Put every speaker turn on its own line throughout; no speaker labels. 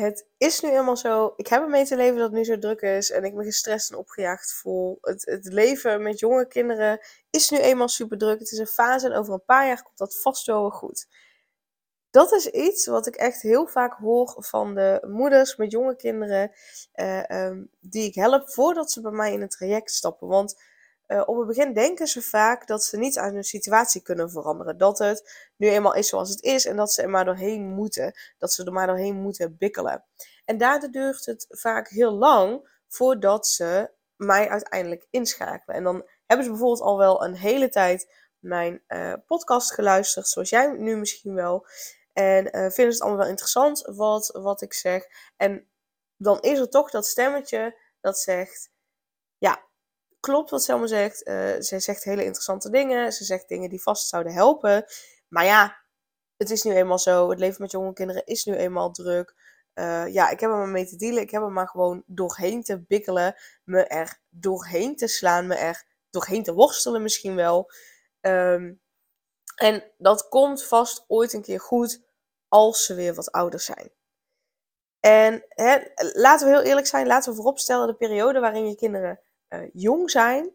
Het is nu helemaal zo. Ik heb ermee te leven dat het nu zo druk is en ik me gestrest en opgejaagd voel. Het, het leven met jonge kinderen is nu eenmaal super druk. Het is een fase en over een paar jaar komt dat vast wel goed. Dat is iets wat ik echt heel vaak hoor van de moeders met jonge kinderen uh, um, die ik help voordat ze bij mij in het traject stappen. Want uh, op het begin denken ze vaak dat ze niet aan hun situatie kunnen veranderen. Dat het nu eenmaal is zoals het is en dat ze er maar doorheen moeten. Dat ze er maar doorheen moeten bikkelen. En daardoor duurt het vaak heel lang voordat ze mij uiteindelijk inschakelen. En dan hebben ze bijvoorbeeld al wel een hele tijd mijn uh, podcast geluisterd, zoals jij nu misschien wel. En uh, vinden ze het allemaal wel interessant wat, wat ik zeg. En dan is er toch dat stemmetje dat zegt: Ja, klopt wat Selma zegt. Uh, ze zegt hele interessante dingen. Ze zegt dingen die vast zouden helpen. Maar ja, het is nu eenmaal zo. Het leven met jonge kinderen is nu eenmaal druk. Uh, ja, ik heb er maar mee te dealen. Ik heb er maar gewoon doorheen te bikkelen. Me er doorheen te slaan. Me er doorheen te worstelen misschien wel. Um, en dat komt vast ooit een keer goed als ze weer wat ouder zijn. En hè, laten we heel eerlijk zijn. Laten we vooropstellen de periode waarin je kinderen uh, jong zijn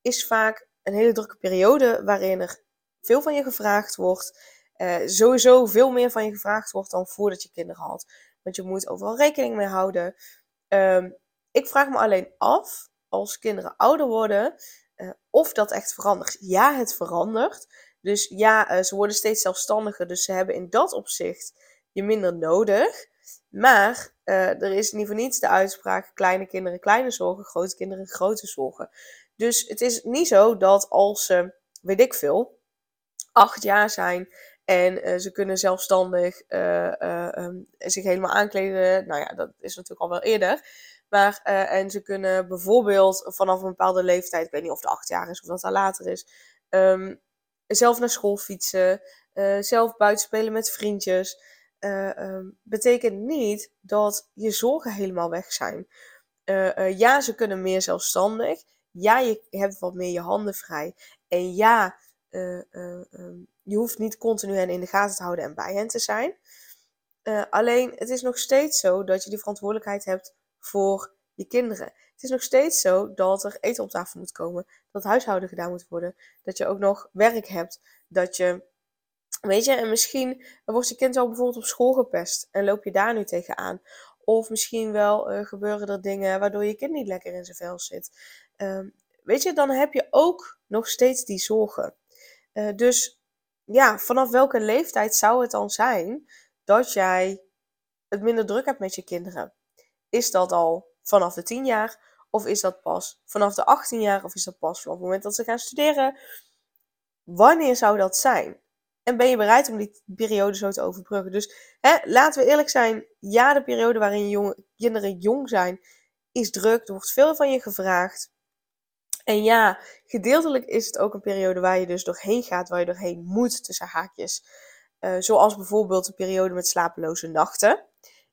is vaak een hele drukke periode waarin er veel van je gevraagd wordt. Uh, sowieso veel meer van je gevraagd wordt dan voordat je kinderen had. Want je moet overal rekening mee houden. Um, ik vraag me alleen af, als kinderen ouder worden, uh, of dat echt verandert. Ja, het verandert. Dus ja, ze worden steeds zelfstandiger. Dus ze hebben in dat opzicht je minder nodig. Maar uh, er is in ieder geval niet de uitspraak kleine kinderen kleine zorgen, grote kinderen grote zorgen. Dus het is niet zo dat als ze, weet ik veel, acht jaar zijn en uh, ze kunnen zelfstandig uh, um, zich helemaal aankleden. Nou ja, dat is natuurlijk al wel eerder. Maar, en ze kunnen bijvoorbeeld vanaf een bepaalde leeftijd, ik weet niet of het acht jaar is of dat al later is, um, zelf naar school fietsen, zelf buiten spelen met vriendjes uh, betekent niet dat je zorgen helemaal weg zijn. Uh, uh, ja, ze kunnen meer zelfstandig. Ja, je hebt wat meer je handen vrij. En ja, um, je hoeft niet continu hen in de gaten te houden en bij hen te zijn. alleen, het is nog steeds zo dat je die verantwoordelijkheid hebt voor je kinderen. Het is nog steeds zo dat er eten op tafel moet komen, dat huishouden gedaan moet worden, dat je ook nog werk hebt, dat je Weet je, en misschien wordt je kind wel bijvoorbeeld op school gepest en loop je daar nu tegenaan. Of misschien wel uh, gebeuren er dingen waardoor je kind niet lekker in zijn vel zit. Uh, weet je, dan heb je ook nog steeds die zorgen. Uh, dus ja, vanaf welke leeftijd zou het dan zijn dat jij het minder druk hebt met je kinderen? Is dat al vanaf de 10 jaar? Of is dat pas vanaf de 18 jaar? Of is dat pas vanaf het moment dat ze gaan studeren? Wanneer zou dat zijn? En ben je bereid om die periode zo te overbruggen? Dus hè, laten we eerlijk zijn. Ja, de periode waarin kinderen jong zijn, is druk. Er wordt veel van je gevraagd. En ja, gedeeltelijk is het ook een periode waar je dus doorheen gaat, waar je doorheen moet tussen haakjes. Uh, zoals bijvoorbeeld de periode met slapeloze nachten.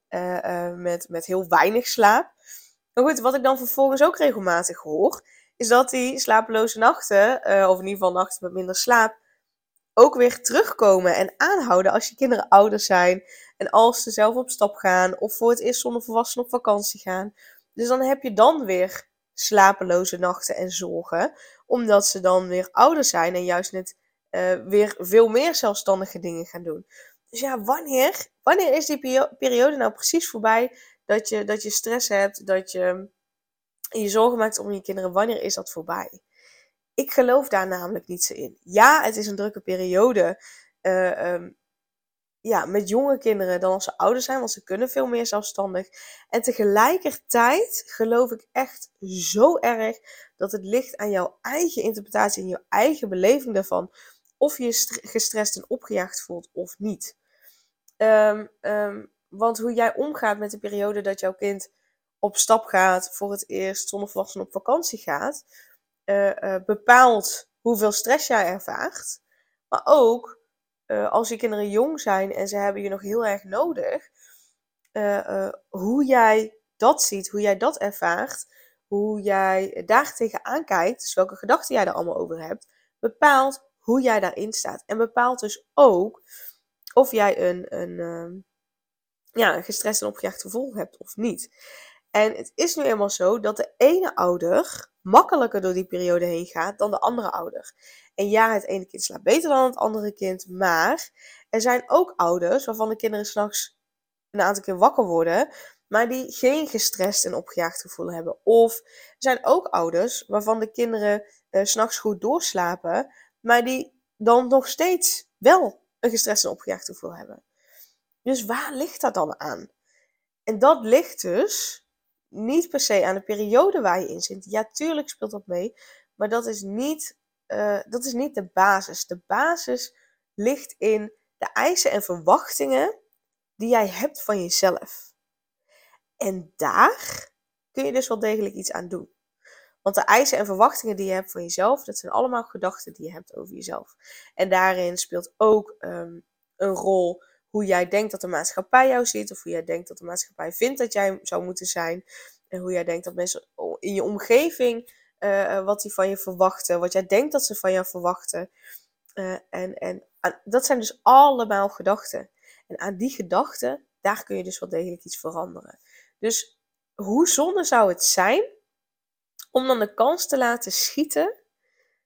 Uh, uh, met, met heel weinig slaap. Maar goed, wat ik dan vervolgens ook regelmatig hoor, is dat die slapeloze nachten, of in ieder geval nachten met minder slaap, ook weer terugkomen en aanhouden als je kinderen ouder zijn. En als ze zelf op stap gaan of voor het eerst zonder volwassenen op vakantie gaan. Dus dan heb je dan weer slapeloze nachten en zorgen. Omdat ze dan weer ouder zijn en juist net uh, weer veel meer zelfstandige dingen gaan doen. Dus ja, wanneer, wanneer is die periode nou precies voorbij dat je, dat je stress hebt, dat je je zorgen maakt om je kinderen? Wanneer is dat voorbij? Ik geloof daar namelijk niet zo in. Ja, het is een drukke periode. Uh, ja, met jonge kinderen dan als ze ouder zijn, want ze kunnen veel meer zelfstandig. En tegelijkertijd geloof ik echt zo erg dat het ligt aan jouw eigen interpretatie en jouw eigen beleving daarvan. Of je je gestrest en opgejaagd voelt of niet. Um, um, want hoe jij omgaat met de periode dat jouw kind op stap gaat, voor het eerst zonder volwassenen op vakantie gaat, bepaalt hoeveel stress jij ervaart. Maar ook als je kinderen jong zijn en ze hebben je nog heel erg nodig, hoe jij dat ziet, hoe jij dat ervaart, hoe jij daar tegenaan kijkt, dus welke gedachten jij er allemaal over hebt, bepaalt hoe jij daarin staat. En bepaalt dus ook of jij een, een, uh, ja, een gestrest en opgejaagd gevoel hebt of niet. En het is nu eenmaal zo dat de ene ouder makkelijker door die periode heen gaat dan de andere ouder. En ja, het ene kind slaapt beter dan het andere kind, maar er zijn ook ouders waarvan de kinderen s'nachts een aantal keer wakker worden, maar die geen gestrest en opgejaagd gevoel hebben. Of er zijn ook ouders waarvan de kinderen uh, s'nachts goed doorslapen, maar die dan nog steeds wel een gestrest en opgejaagd gevoel hebben. Dus waar ligt dat dan aan? En dat ligt dus niet per se aan de periode waar je in zit. Ja, tuurlijk speelt dat mee, maar dat is niet, uh, dat is niet de basis. De basis ligt in de eisen en verwachtingen die jij hebt van jezelf. En daar kun je dus wel degelijk iets aan doen. Want de eisen en verwachtingen die je hebt van jezelf, dat zijn allemaal gedachten die je hebt over jezelf. En daarin speelt ook um, een rol hoe jij denkt dat de maatschappij jou ziet, of hoe jij denkt dat de maatschappij vindt dat jij zou moeten zijn. En hoe jij denkt dat mensen in je omgeving, uh, wat die van je verwachten, wat jij denkt dat ze van jou verwachten. Uh, en en dat zijn dus allemaal gedachten. En aan die gedachten, daar kun je dus wel degelijk iets veranderen. Dus hoe zonde zou het zijn om dan de kans te laten schieten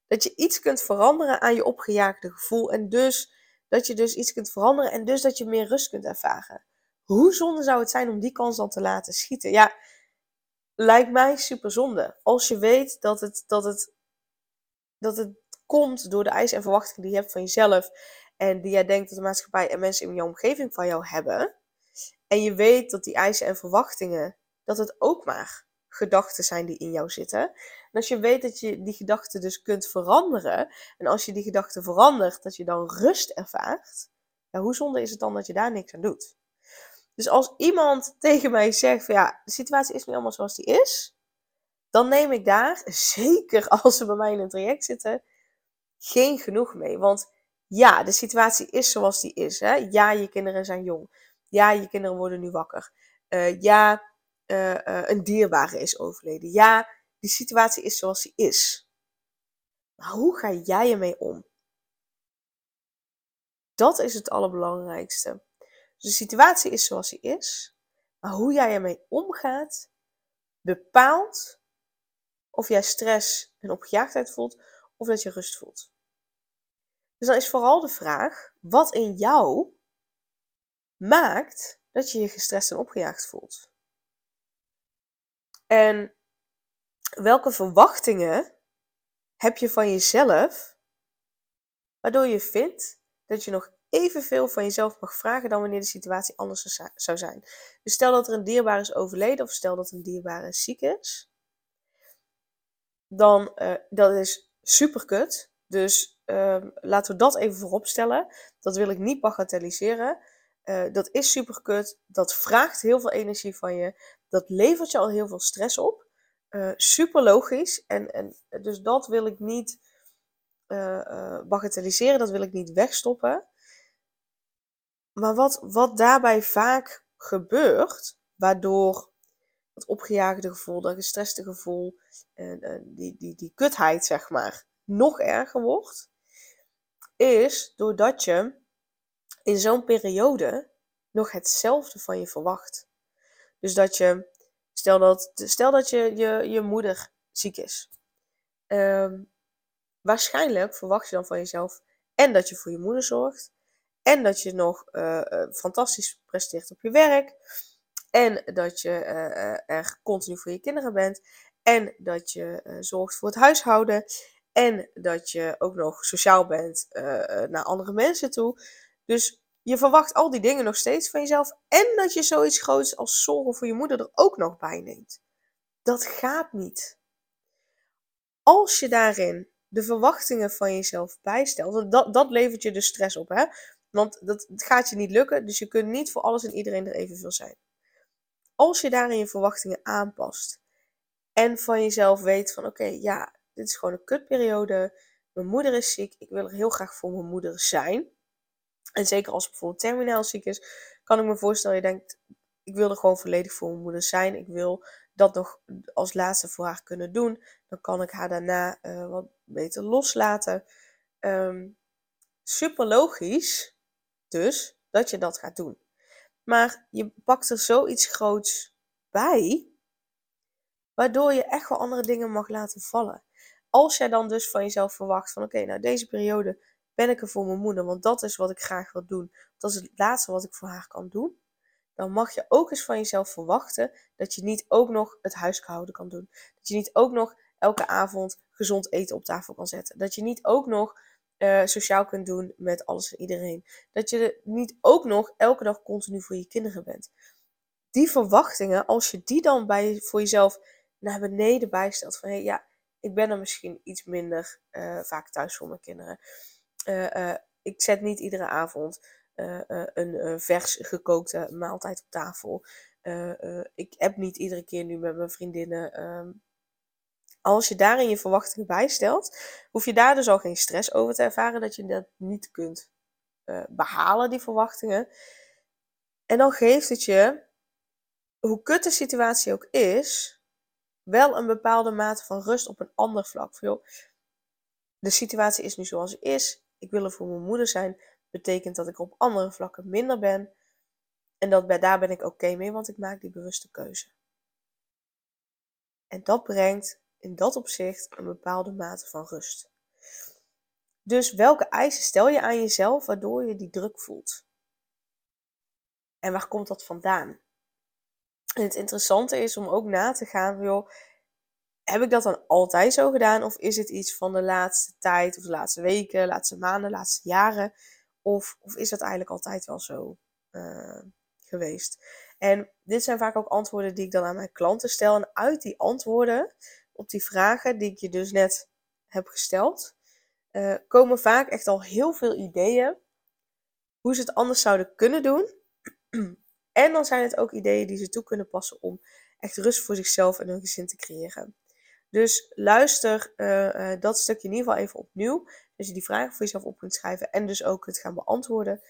dat je iets kunt veranderen aan je opgejaagde gevoel en dus dat je dus iets kunt veranderen en dus dat je meer rust kunt ervaren. Hoe zonde zou het zijn om die kans dan te laten schieten? Ja, lijkt mij super zonde. Als je weet dat het, dat het, dat het komt door de eisen en verwachtingen die je hebt van jezelf en die jij denkt dat de maatschappij en mensen in je omgeving van jou hebben. En je weet dat die eisen en verwachtingen, dat het ook maar gedachten zijn die in jou zitten. En als je weet dat je die gedachten dus kunt veranderen, en als je die gedachten verandert, dat je dan rust ervaart, ja, hoe zonde is het dan dat je daar niks aan doet? Dus als iemand tegen mij zegt van ja, de situatie is nu allemaal zoals die is, dan neem ik daar, zeker als ze bij mij in een traject zitten, geen genoeg mee. Want ja, de situatie is zoals die is. Hè? Ja, je kinderen zijn jong. Ja, je kinderen worden nu wakker. Uh, ja, uh, uh, een dierbare is overleden. Ja, die situatie is zoals die is. Maar hoe ga jij ermee om? Dat is het allerbelangrijkste. Dus de situatie is zoals die is. Maar hoe jij ermee omgaat, bepaalt of jij stress en opgejaagdheid voelt of dat je rust voelt. Dus dan is vooral de vraag: wat in jou maakt dat je je gestrest en opgejaagd voelt? En welke verwachtingen heb je van jezelf, waardoor je vindt dat je nog evenveel van jezelf mag vragen dan wanneer de situatie anders zou zijn? Dus stel dat er een dierbare is overleden of stel dat een dierbare ziek is, dan uh, dat is super kut. Dus uh, laten we dat even voorop stellen. Dat wil ik niet bagatelliseren. Uh, dat is super kut. Dat vraagt heel veel energie van je. Dat levert je al heel veel stress op. Uh, super logisch. En, en dus dat wil ik niet uh, bagatelliseren. Dat wil ik niet wegstoppen. Maar wat, wat daarbij vaak gebeurt, waardoor het opgejaagde gevoel, dat gestreste gevoel, die, die, die kutheid, zeg maar, nog erger wordt, is doordat je in zo'n periode nog hetzelfde van je verwacht. Dus dat je, stel dat, stel dat je, je, je moeder ziek is. Um, waarschijnlijk verwacht je dan van jezelf en dat je voor je moeder zorgt. En dat je nog uh, fantastisch presteert op je werk. En dat je uh, er continu voor je kinderen bent. En dat je zorgt voor het huishouden. En dat je ook nog sociaal bent naar andere mensen toe. Dus je verwacht al die dingen nog steeds van jezelf. En dat je zoiets groots als zorgen voor je moeder er ook nog bij neemt. Dat gaat niet. Als je daarin de verwachtingen van jezelf bijstelt, dat, dat levert je dus stress op, hè? Want dat, gaat je niet lukken, dus je kunt niet voor alles en iedereen er evenveel zijn. als je daarin je verwachtingen aanpast en van jezelf weet van oké, ja, dit is gewoon een kutperiode. Mijn moeder is ziek. Ik wil er heel graag voor mijn moeder zijn. En zeker als bijvoorbeeld terminaal ziek is, kan ik me voorstellen, je denkt, ik wil er gewoon volledig voor mijn moeder zijn. Ik wil dat nog als laatste voor haar kunnen doen. Dan kan ik haar daarna uh, wat beter loslaten. Um, super logisch, dus, dat je dat gaat doen. Maar je pakt er zoiets groots bij, waardoor je echt wel andere dingen mag laten vallen. Als jij dan dus van jezelf verwacht van oké, nou deze periode ben ik er voor mijn moeder, want dat is wat ik graag wil doen. Dat is het laatste wat ik voor haar kan doen. Dan mag je ook eens van jezelf verwachten dat je niet ook nog het huishouden kan doen. Dat je niet ook nog elke avond gezond eten op tafel kan zetten. Dat je niet ook nog uh, sociaal kunt doen met alles en iedereen. Dat je niet ook nog elke dag continu voor je kinderen bent. Die verwachtingen, als je die dan bij, voor jezelf naar beneden bijstelt. Van hé, hey, ja, ik ben er misschien iets minder uh, vaak thuis voor mijn kinderen. Uh, ik zet niet iedere avond een vers gekookte maaltijd op tafel. ik heb niet iedere keer nu met mijn vriendinnen um, als je daarin je verwachtingen bijstelt, hoef je daar dus al geen stress over te ervaren dat je dat niet kunt behalen, die verwachtingen. En dan geeft het je, hoe kut de situatie ook is, wel een bepaalde mate van rust op een ander vlak. De situatie is nu zoals het is. Ik wil er voor mijn moeder zijn. Betekent dat ik op andere vlakken minder ben. En dat, daar ben ik oké mee, want ik maak die bewuste keuze. En dat brengt in dat opzicht een bepaalde mate van rust. Dus welke eisen stel je aan jezelf waardoor je die druk voelt? En waar komt dat vandaan? En het interessante is om ook na te gaan, joh, heb ik dat dan altijd zo gedaan? Of is het iets van de laatste tijd, of de laatste weken, laatste maanden, laatste jaren? Of, of is dat eigenlijk altijd wel zo uh, geweest? En dit zijn vaak ook antwoorden die ik dan aan mijn klanten stel. En uit die antwoorden op die vragen die ik je dus net heb gesteld, uh, komen vaak echt al heel veel ideeën hoe ze het anders zouden kunnen doen. en dan zijn het ook ideeën die ze toe kunnen passen om echt rust voor zichzelf en hun gezin te creëren. Dus luister uh, uh, dat stukje in ieder geval even opnieuw. Dat je die vragen voor jezelf op kunt schrijven en dus ook kunt gaan beantwoorden.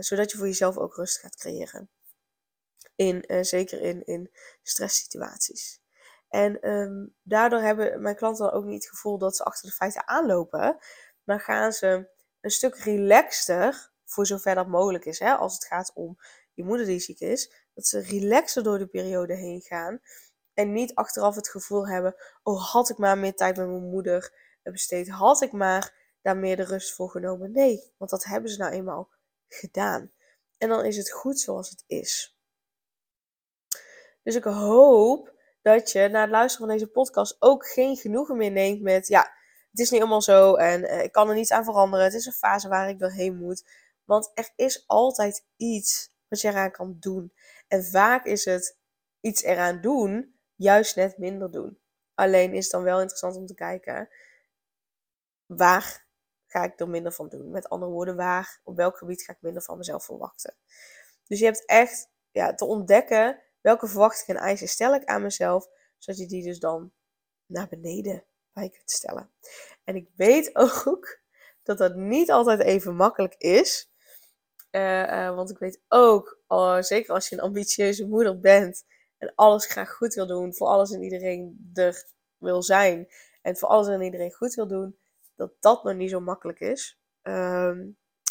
zodat je voor jezelf ook rust gaat creëren. In, zeker in, in stresssituaties. En um, daardoor hebben mijn klanten dan ook niet het gevoel dat ze achter de feiten aanlopen. Maar gaan ze een stuk relaxter, voor zover dat mogelijk is, hè, als het gaat om je moeder die ziek is, dat ze relaxer door de periode heen gaan. En niet achteraf het gevoel hebben: oh, had ik maar meer tijd met mijn moeder besteed, had ik maar daar meer de rust voor genomen. Nee, want dat hebben ze nou eenmaal gedaan. En dan is het goed zoals het is. Dus ik hoop dat je na het luisteren van deze podcast ook geen genoegen meer neemt met, ja, het is niet helemaal zo en uh, ik kan er niets aan veranderen. Het is een fase waar ik doorheen moet. Want er is altijd iets wat je eraan kan doen. En vaak is het iets eraan doen, juist net minder doen. Alleen is het dan wel interessant om te kijken, waar ga ik er minder van doen? Met andere woorden, waar, op welk gebied ga ik minder van mezelf verwachten? Dus je hebt echt ja, te ontdekken welke verwachtingen en eisen stel ik aan mezelf, zodat je die dus dan naar beneden bij kunt stellen. En ik weet ook dat dat niet altijd even makkelijk is. Uh, uh, want ik weet ook, uh, zeker als je een ambitieuze moeder bent en alles graag goed wil doen, voor alles en iedereen er wil zijn en voor alles en iedereen goed wil doen, dat dat nog niet zo makkelijk is. Ehm,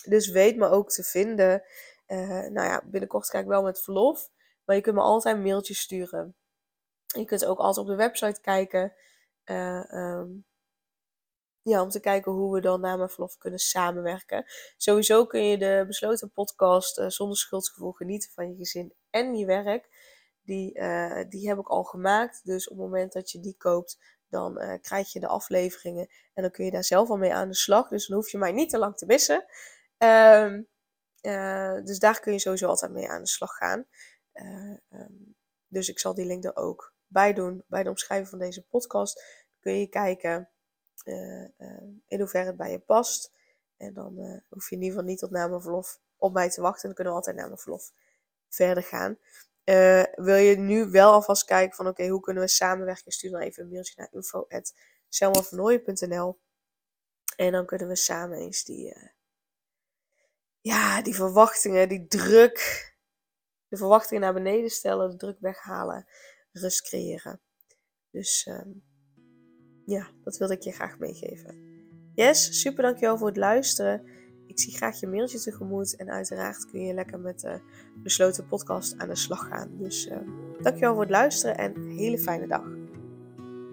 dus weet me ook te vinden. Eh, nou ja, binnenkort ga ik wel met verlof. Maar je kunt me altijd een mailtje sturen. Je kunt ook altijd op de website kijken. Uh, um, ja, om te kijken hoe we dan na mijn verlof kunnen samenwerken. Sowieso kun je de besloten podcast uh, zonder schuldgevoel genieten van je gezin en je werk. Die, uh, die heb ik al gemaakt. Dus op het moment dat je die koopt, dan uh, krijg je de afleveringen. En dan kun je daar zelf al mee aan de slag. Dus dan hoef je mij niet te lang te missen. Um, dus daar kun je sowieso altijd mee aan de slag gaan. Um, dus ik zal die link er ook bij doen, bij de omschrijving van deze podcast. kun je kijken in hoeverre het bij je past. En dan hoef je in ieder geval niet tot na mijn verlof op mij te wachten. Dan kunnen we altijd na mijn verlof verder gaan. Uh, wil je nu wel alvast kijken van oké, hoe kunnen we samenwerken? Stuur dan even een mailtje naar info.selmavernooien.nl En dan kunnen we samen eens die, uh, ja, die verwachtingen, die druk, de verwachtingen naar beneden stellen, de druk weghalen, rust creëren. Dus uh, ja, dat wilde ik je graag meegeven. Yes, super dankjewel voor het luisteren. Ik zie graag je mailtje tegemoet. En uiteraard kun je lekker met de besloten podcast aan de slag gaan. Dus uh, dankjewel voor het luisteren en een hele fijne dag.